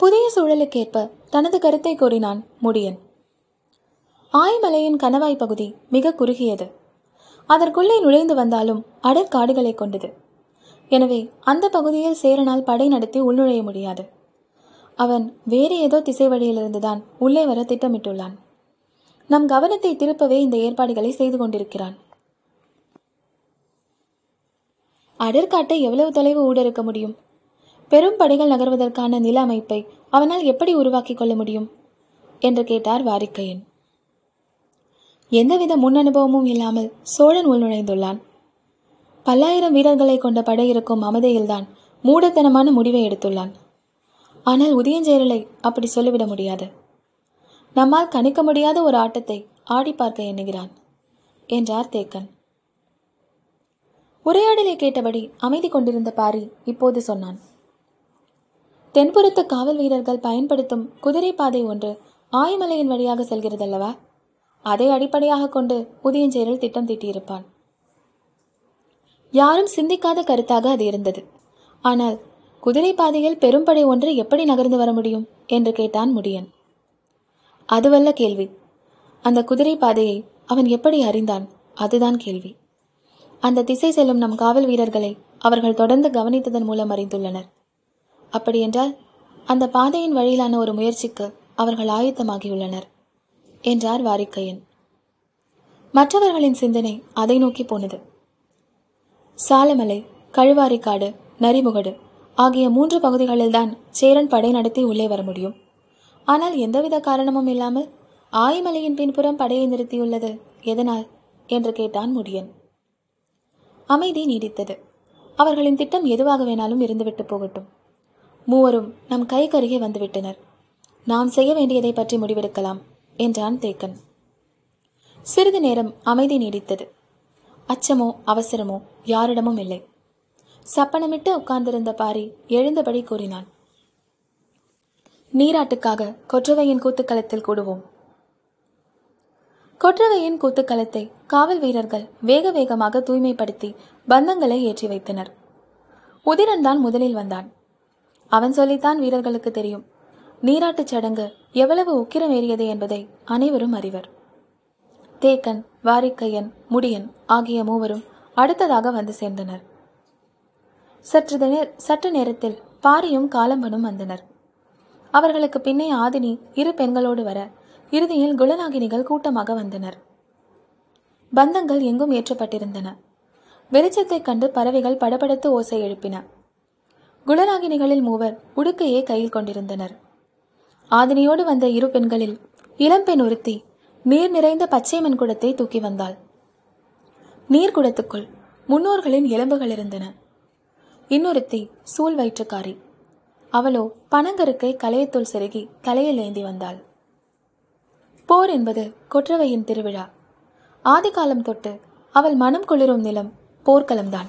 புதிய சூழலுக்கேற்ப தனது கருத்தை கூறினான் முடியன். ஆய்மலையின் கணவாய் பகுதி மிக குறுகியது. அதற்குள்ளே நுழைந்து வந்தாலும் அடற்காடுகளை கொண்டது. எனவே அந்த பகுதியில் சேரனால் படை நடத்தி உள்நுழைய முடியாது. அவன் வேறு ஏதோ திசை வழியிலிருந்துதான் உள்ளே வர திட்டமிட்டுள்ளான். நம் கவனத்தை திருப்பவே இந்த ஏற்பாடுகளை செய்து கொண்டிருக்கிறான். அடற்காட்டை எவ்வளவு தொலைவு ஊடறுக்க முடியும்? பெரும் படைகள் நகர்வதற்கான நில அமைப்பை அவனால் எப்படி உருவாக்கிக் கொள்ள முடியும்? என்று கேட்டார் வாரிக்கையன். எந்தவித முன் அனுபவமும் இல்லாமல் சோழன் உள்நுழைந்துள்ளான். பல்லாயிரம் வீரர்களை கொண்ட படை இருக்கும் அமதையில்தான் மூடத்தனமான முடிவை எடுத்துள்ளான். ஆனால் உதயஞ்சேரலை அப்படி சொல்லிவிட முடியாது. நம்மால் கணிக்க முடியாத ஒரு ஆட்டத்தை ஆடி பார்க்க எண்ணுகிறான் என்றார் தேக்கன். உரையாடலை கேட்டபடி அமைதி கொண்டிருந்த பாரி இப்போது சொன்னான். தென்புறத்து காவல் வீரர்கள் பயன்படுத்தும் குதிரை பாதை ஒன்று ஆயமலையின் வழியாக செல்கிறதல்லவா? அதை அடிப்படையாக கொண்டு உதயஞ்சேரல் திட்டம் தீட்டியிருப்பான். யாரும் சிந்திக்காத கருத்தாக அது இருந்தது. ஆனால் குதிரை பாதையில் பெரும்படை ஒன்று எப்படி நகர்ந்து வர முடியும் என்று கேட்டான் முடியன். அதுவல்ல கேள்வி. அந்த குதிரை பாதையை அவன் எப்படி அறிந்தான்? அதுதான் கேள்வி. அந்த திசை செல்லும் நம் காவல் வீரர்களை அவர்கள் தொடர்ந்து கவனித்ததன் மூலம் அறிந்துள்ளனர். அப்படியென்றால் அந்த பாதையின் வழியிலான ஒரு முயற்சிக்கு அவர்கள் ஆயத்தமாகியுள்ளனர் என்றார் வாரிக்கையன். மற்றவர்களின் சிந்தனை அதை நோக்கி போனது. சாலமலை கழுவாரிக்காடு நரிமுகடு ஆகிய மூன்று பகுதிகளில்தான் சேரன் படை நடத்தி உள்ளே வர முடியும். ஆனால் எந்தவித காரணமும் இல்லாமல் ஆயமலையின் பின்புறம் படையை நிறுத்தியுள்ளது எதனால்? என்று கேட்டான் முடியன். அமைதி நீடித்தது. அவர்களின் திட்டம் எதுவாக வேணாலும் இருந்துவிட்டு போகட்டும். மூவரும் நம் கைக்கருகே வந்துவிட்டனர். நாம் செய்ய வேண்டியதை பற்றி முடிவெடுக்கலாம் என்றான் தேக்கன். சிறிது நேரம் அமைதி நீடித்தது. அச்சமோ அவசரமோ யாரிடமும் இல்லை. சப்பனமிட்டு உட்கார்ந்திருந்த பாரி எழுந்தபடி கூறினான். நீராட்டுக்காக கொற்றவையின் கூத்துக்களத்தில் கூடுவோம். கொற்றவையின் கூத்துக்களத்தை காவல் வீரர்கள் வேக வேகமாக தூய்மைப்படுத்தி பந்தங்களை ஏற்றி வைத்தனர். உதிரன் தான் முதலில் வந்தான். அவன் சொல்லித்தான் வீரர்களுக்கு தெரியும். நீராட்டுச் சடங்கு எவ்வளவு உக்கிரமேறியது என்பதை அனைவரும் அறிவர். தேக்கன் வாரிக்கையன் முடியன் ஆகிய மூவரும் அடுத்ததாக வந்து சேர்ந்தனர். சற்று நே- சற்று நேரத்தில் பாரியும் காலம்பனும் வந்தனர். அவர்களுக்கு பின்னே ஆதினி இரு பெண்களோடு வர இறுதியில் குலநாகினிகள் கூட்டமாக வந்தனர். பந்தங்கள் எங்கும் ஏற்றப்பட்டிருந்தன. வெளிச்சத்தைக் கண்டு பறவைகள் படபடத்து ஓசை எழுப்பின. குலநாகினிகளில் மூவர் உடுக்கையை கையில் கொண்டிருந்தனர். ஆதினியோடு வந்த இரு பெண்களில் இளம்பெண் ஒருத்தி நீர் நிறைந்த பச்சை மண் குடத்தை தூக்கி வந்தாள். நீர்க்குடத்துக்குள் முன்னோர்களின் எலும்புகள் இருந்தன. இன்னொருத்தி சூழ் வயிற்றுக்காரி. அவளோ பனங்கருக்கை கலையத்துள் செருகி கலையில் ஏந்தி வந்தாள். போர் என்பது கொற்றவையின் திருவிழா. ஆதிகாலம் தொட்டு அவள் மனம் குளிரும் நிலம் போர்க்களம்தான்.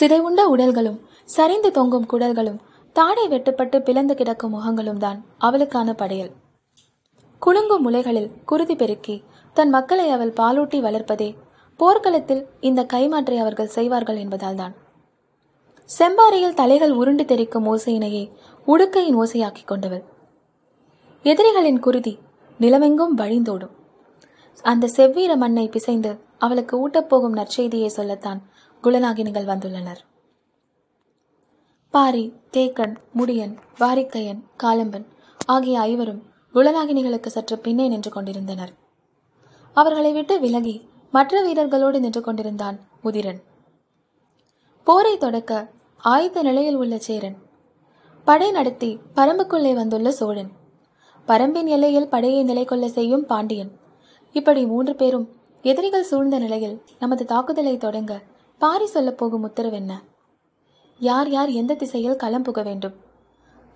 சிதைவுண்ட உடல்களும் சரிந்து தொங்கும் குடல்களும் தாடை வெட்டுப்பட்டு பிளந்து கிடக்கும் முகங்களும் தான் அவளுக்கான படையல். குலுங்கும் முலைகளில் குருதி பெருக்கி தன் மக்களை அவள் பாலூட்டி வளர்ப்பதே போர்க்களத்தில் இந்த கைமாற்றை அவர்கள் செய்வார்கள் என்பதால்தான். செம்பாறையில் தலைகள் உருண்டு தெரிக்கும் ஓசையினையே உடுக்கையின் ஓசையாக்கிக் கொண்டவள். எதிரிகளின் குருதி நிலமெங்கும் வழிந்தோடும். அந்த செவ்வீர மண்ணை பிசைந்து அவளுக்கு ஊட்டப்போகும் நற்செய்தியை சொல்லத்தான் குலநாகினிகள் வந்துள்ளனர். பாரி தேக்கன் முடியன் வாரிக்கையன் காலம்பன் ஆகிய ஐவரும் குலநாகினிகளுக்கு சற்று பின்னே நின்று கொண்டிருந்தனர். அவர்களை விட்டு விலகி மற்ற வீரர்களோடு நின்று கொண்டிருந்தான் உதிரன். போரை தொடக்க ஆயத்த நிலையில் உள்ள சேரன். படை நடத்தி பரம்புக்குள்ளே வந்துள்ள சோழன். பரம்பின் எல்லையில் படையை நிலை கொள்ள செய்யும் பாண்டியன். இப்படி மூன்று பேரும் எதிரிகள் சூழ்ந்த நிலையில் நமது தாக்குதலை தொடங்க பாரி சொல்லப் போகும் உத்தரவென்ன யார் யார் எந்த திசையில் களம் புக வேண்டும்?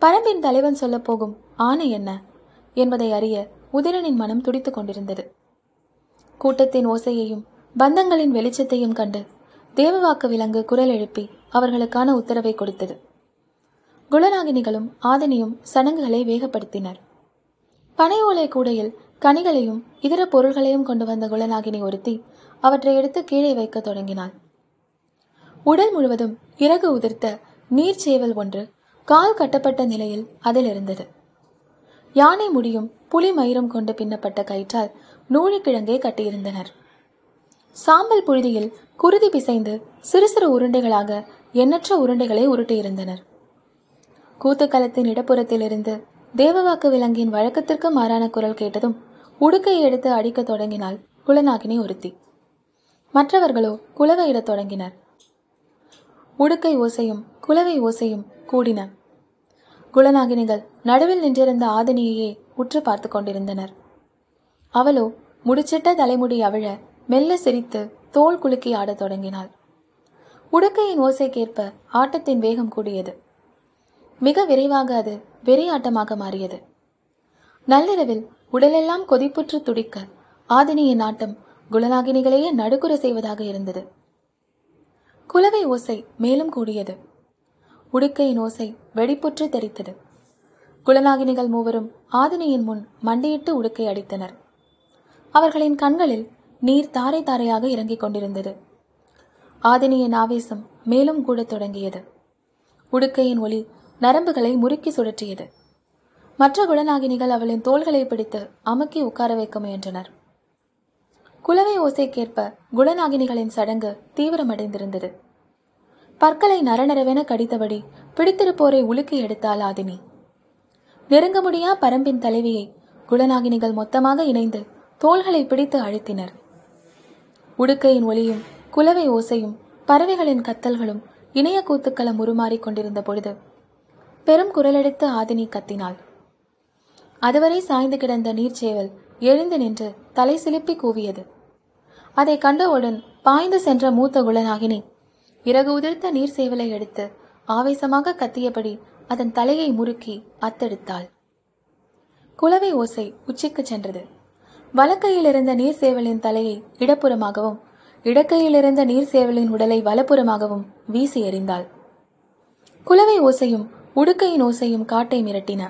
பரம்பின் தலைவன் சொல்லப் போகும் ஆணை என்ன? என்பதை அறிய உதிரனின் மனம் துடித்துக் கொண்டிருந்தது. கூட்டத்தின் ஓசையையும் பந்தங்களின் வெளிச்சத்தையும் கண்டு தேவவாக்கு விலங்கு குரல் எழுப்பி அவர்களுக்கான உத்தரவை கொடுத்தது. குலநாகினிகளும் ஆதனியும் சடங்குகளை வேகப்படுத்தினர். பனை ஓலை கூடையில் கனிகளையும் இதர பொருள்களையும் கொண்டு வந்த குலநாகினி ஒருத்தி அவற்றை எடுத்து கீழே வைக்கத் தொடங்கினாள். உடல் முழுவதும் இறகு உதிர்த்த நீர் சேவல் ஒன்று கால் கட்டப்பட்ட நிலையில் அதில் இருந்தது. யானை முடியும் புலி மயிரும் கொண்டு பின்னப்பட்ட கயிற்றால் நூழிக்கிழங்கே கட்டியிருந்தனர். சாம்பல் புழுதியில் குருதி பிசைந்து சிறு சிறு உருண்டைகளாக எண்ணற்ற உருண்டைகளை உருட்டியிருந்தனர். கூத்துக்களத்தின் இடப்புறத்திலிருந்து தேவவாக்கு விலங்கின் வழக்கத்திற்கு மாறான குரல் கேட்டதும் உடுக்கையை எடுத்து அடிக்கத் தொடங்கினாள் குலநாகினி ஒருத்தி. மற்றவர்களோ குலவையிடத் தொடங்கினர். உடுக்கை ஓசையும் குலவை ஓசையும் கூடின. குலநாகினிகள் நடுவில் நின்றிருந்த ஆதினியையே உற்று பார்த்து கொண்டிருந்தனர். அவளோ முடிச்சிட்ட தலைமுடி அவிழ மெல்ல சிரித்து தோல் குலுக்கி ஆடத் தொடங்கினாள். உடுக்கையின் ஓசைக்கேற்ப ஆட்டத்தின் வேகம் கூடியது. மிக விரைவாக அது வெறியாட்டமாக மாறியது. நள்ளிரவில் உடலெல்லாம் கொதிப்புற்று துடிக்க ஆதினியின் ஆட்டம் குலநாகினிகளையே நடுக்குற செய்வதாக இருந்தது. குலவை ஓசை மேலும் கூடியது. உடுக்கையின் ஓசை வெடிப்புற்று தெரித்தது குலநாகினிகள் மூவரும் ஆதினியின் முன் மண்டியிட்டு உடுக்கை அடித்தனர். அவர்களின் கண்களில் நீர் தாரை தாரையாக இறங்கிக் கொண்டிருந்தது. ஆதினியின் ஆவேசம் மேலும் கூடத் தொடங்கியது. உடுக்கையின் ஒளி நரம்புகளை முறுக்கி சுழற்றியது. மற்ற குலநாகினிகள் அவளின் தோள்களை பிடித்து அமுக்கி உட்கார வைக்க முயன்றனர். குலவை ஓசைக்கேற்ப குணநாகினிகளின் சடங்கு தீவிரமடைந்திருந்தது. பற்களை நரநரவென கடித்தபடி பிடித்திருப்போரை உலுக்கி எடுத்தாள் ஆதினி. நெருங்க முடியா பரம்பின் தலைவியை குலநாகினிகள் மொத்தமாக இணைந்து தோள்களை பிடித்து அழுத்தினர். உடுக்கையின் ஒளியும் குலவை ஓசையும் பறவைகளின் கத்தல்களும் இணைய கூத்துக்களம் உருமாறிக் கொண்டிருந்த பொழுது பெரும் குரலெடுத்து ஆதினி கத்தினாள். அதுவரை சாய்ந்து கிடந்த நீர்ச்சேவல் எழுந்து நின்று தலை சிலுப்பி கூவியது. அதை கண்டவுடன் பாய்ந்து சென்ற மூத்த குலநாகினி இறகு உதிர்த்த நீர் சேவலை எடுத்து ஆவேசமாக கத்தியபடி அதன் தலையை முறுக்கி அத்தெடுத்தாள். குலவை ஓசை உச்சிக்கு சென்றது. வலக்கையில் இருந்த நீர் சேவலின் தலையை இடப்புறமாகவும் இடக்கையில் இருந்த நீர் சேவலின் உடலை வலப்புறமாகவும் வீசி எறிந்தாள். குலவை ஓசையும் உடுக்கையின் ஓசையும் காட்டை மிரட்டின.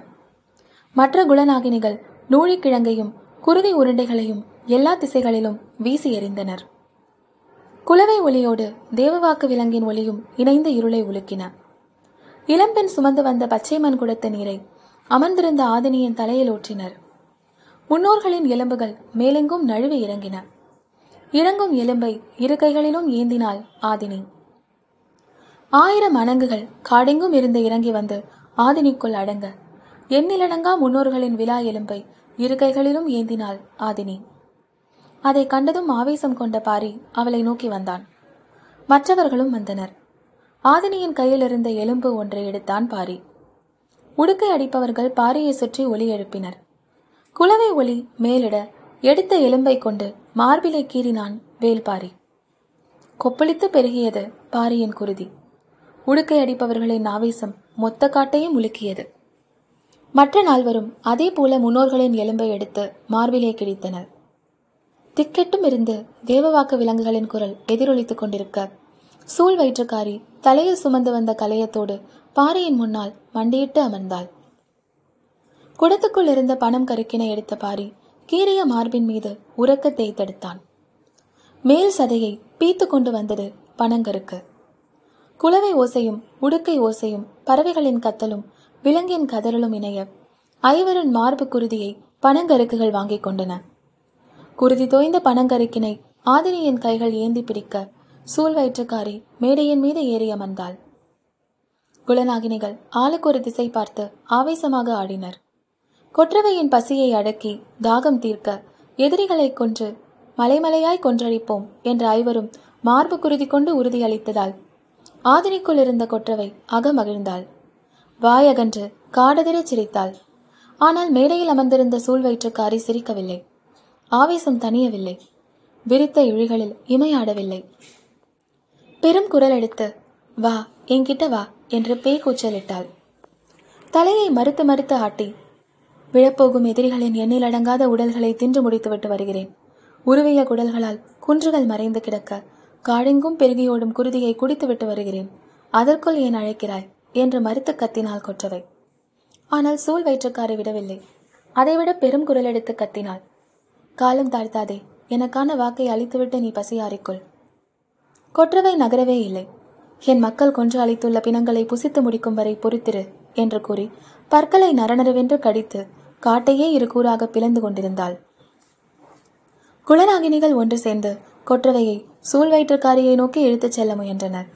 மற்ற குலநாகினிகள் நூழிக்கிழங்கையும் குருதி உருண்டைகளையும் எல்லா திசைகளிலும் வீசி எறிந்தனர். குலவை ஒளியோடு தேவவாக்கு விலங்கின் ஒளியும் இணைந்து இருளை உலுக்கின. இளம்பெண் சுமந்து வந்த பச்சைமண் குடத்த நீரை அமர்ந்திருந்த ஆதினியின் தலையில் ஊற்றினர். முன்னோர்களின் எலும்புகள் மேலெங்கும் நழுவி இறங்கின. இறங்கும் எலும்பை இரு கைகளிலும் ஏந்தினாள் ஆதினி. ஆயிரம் அணங்குகள் காடெங்கும் இருந்து இறங்கி வந்து ஆதினிக்குள் அடங்க எண்ணிலடங்கா முன்னோர்களின் விழா எலும்பை இரு கைகளிலும் ஏந்தினாள் ஆதினி. அதை கண்டதும் ஆவேசம் கொண்ட பாரி அவளை நோக்கி வந்தான். மற்றவர்களும் வந்தனர். ஆதினியின் கையில் இருந்த எலும்பு ஒன்றை எடுத்தான் பாரி. உடுக்கை அடிப்பவர்கள் பாரியை சுற்றி ஒலி எழுப்பினர். குலவை ஒளி மேலிட எடுத்த எலும்பை கொண்டு மார்பிலை கீறினான் வேல்பாரி கொப்பளித்து பெருகியது பாரியின் குருதி. உடுக்கை அடிப்பவர்களின் ஆவேசம் மொத்த காட்டையும் உலுக்கியது. மற்ற நால்வரும் அதே போல முன்னோர்களின் எலும்பை எடுத்து மார்பிலே கிழித்தனர். திக்கெட்டும் இருந்து தேவவாக்கு விலங்குகளின் குரல் எதிரொலித்துக் கொண்டிருக்க சூழ் வயிற்றுக்காரி தலையில் சுமந்து வந்த கலையத்தோடு பாறையின் முன்னால் மண்டியிட்டு அமர்ந்தாள். குடத்துக்குள் இருந்த பணம் கருக்கினை எடுத்த பாரி கீறிய மார்பின் மீது உறக்க தேய்த்தெடுத்தான். மேல் சதையை பீத்து கொண்டு வந்தது பனங்கருக்கு குலவை ஓசையும் உடுக்கை ஓசையும் பறவைகளின் கத்தலும் விலங்கின் கதறலும் இணைய ஐவரின் மார்பு குருதியை பனங்கருக்குகள் வாங்கிக் கொண்டன. குருதி தோய்ந்த பனங்கருக்கினை ஆதினியின் கைகள் ஏந்தி பிடிக்க சூழ் வயிற்றுக்காரி மேடையின் மீது ஏறி அமர்ந்தாள். குலநாகினிகள் ஆளுக்கு ஒரு திசை பார்த்து ஆவேசமாக ஆடினர். கொற்றவையின் பசியை அடக்கி தாகம் தீர்க்க எதிரிகளை கொன்று மலைமலையாய் கொன்றழிப்போம் என்ற ஐவரும் மார்பு குருதி கொண்டு உறுதியளித்ததால் ஆதினிக்குள் இருந்த கொற்றவை அகமகிழ்ந்தாள். வாயகன்று காடதிரச் சிரித்தாள். ஆனால் மேடையில் அமர்ந்திருந்த சூழ்வயிற்றுக்காரி சிரிக்கவில்லை. ஆவேசம் தனியவில்லை விரித்த இழிகளில் இமையாடவில்லை. பெரும் குரல் எடுத்து வா என்கிட்ட வா என்று பேய் கூச்சலிட்டாள் தலையை மறுத்து மறுத்து ஆட்டி விழப்போகும் எதிரிகளின் எண்ணிலடங்காத உடல்களை தின்று முடித்துவிட்டு வருகிறேன். உருவிய குடல்களால் குன்றுகள் மறைந்து கிடக்க காடெங்கும் பெருகியோடும் குருதியை குடித்துவிட்டு வருகிறேன். அதற்குள் ஏன் அழைக்கிறாய்? என்று மறுத்து கத்தினாள் கொற்றவை. ஆனால் சூழ் வயிற்றுக்காரை விடவில்லை. அதைவிட பெரும் குரல் எடுத்து கத்தினாள். காலம் தாழ்த்தாதே எனக்கான வாக்கை அழித்துவிட்டு நீ பசியாறிக்கொள். கொற்றவை நகரவே இல்லை. என் மக்கள் கொன்று அழித்துள்ள பிணங்களை புசித்து முடிக்கும் வரை பொறுத்திரு என்று கூறி பற்களை நரநரவென்று கடித்து காட்டையே இரு கூறாக பிளந்து கொண்டிருந்தாள். குளராகினிகள் ஒன்று சேர்ந்து கொற்றவையை சூழ்வயிற்றுக்காரியை நோக்கி இழுத்துச் செல்ல முயன்றனர்.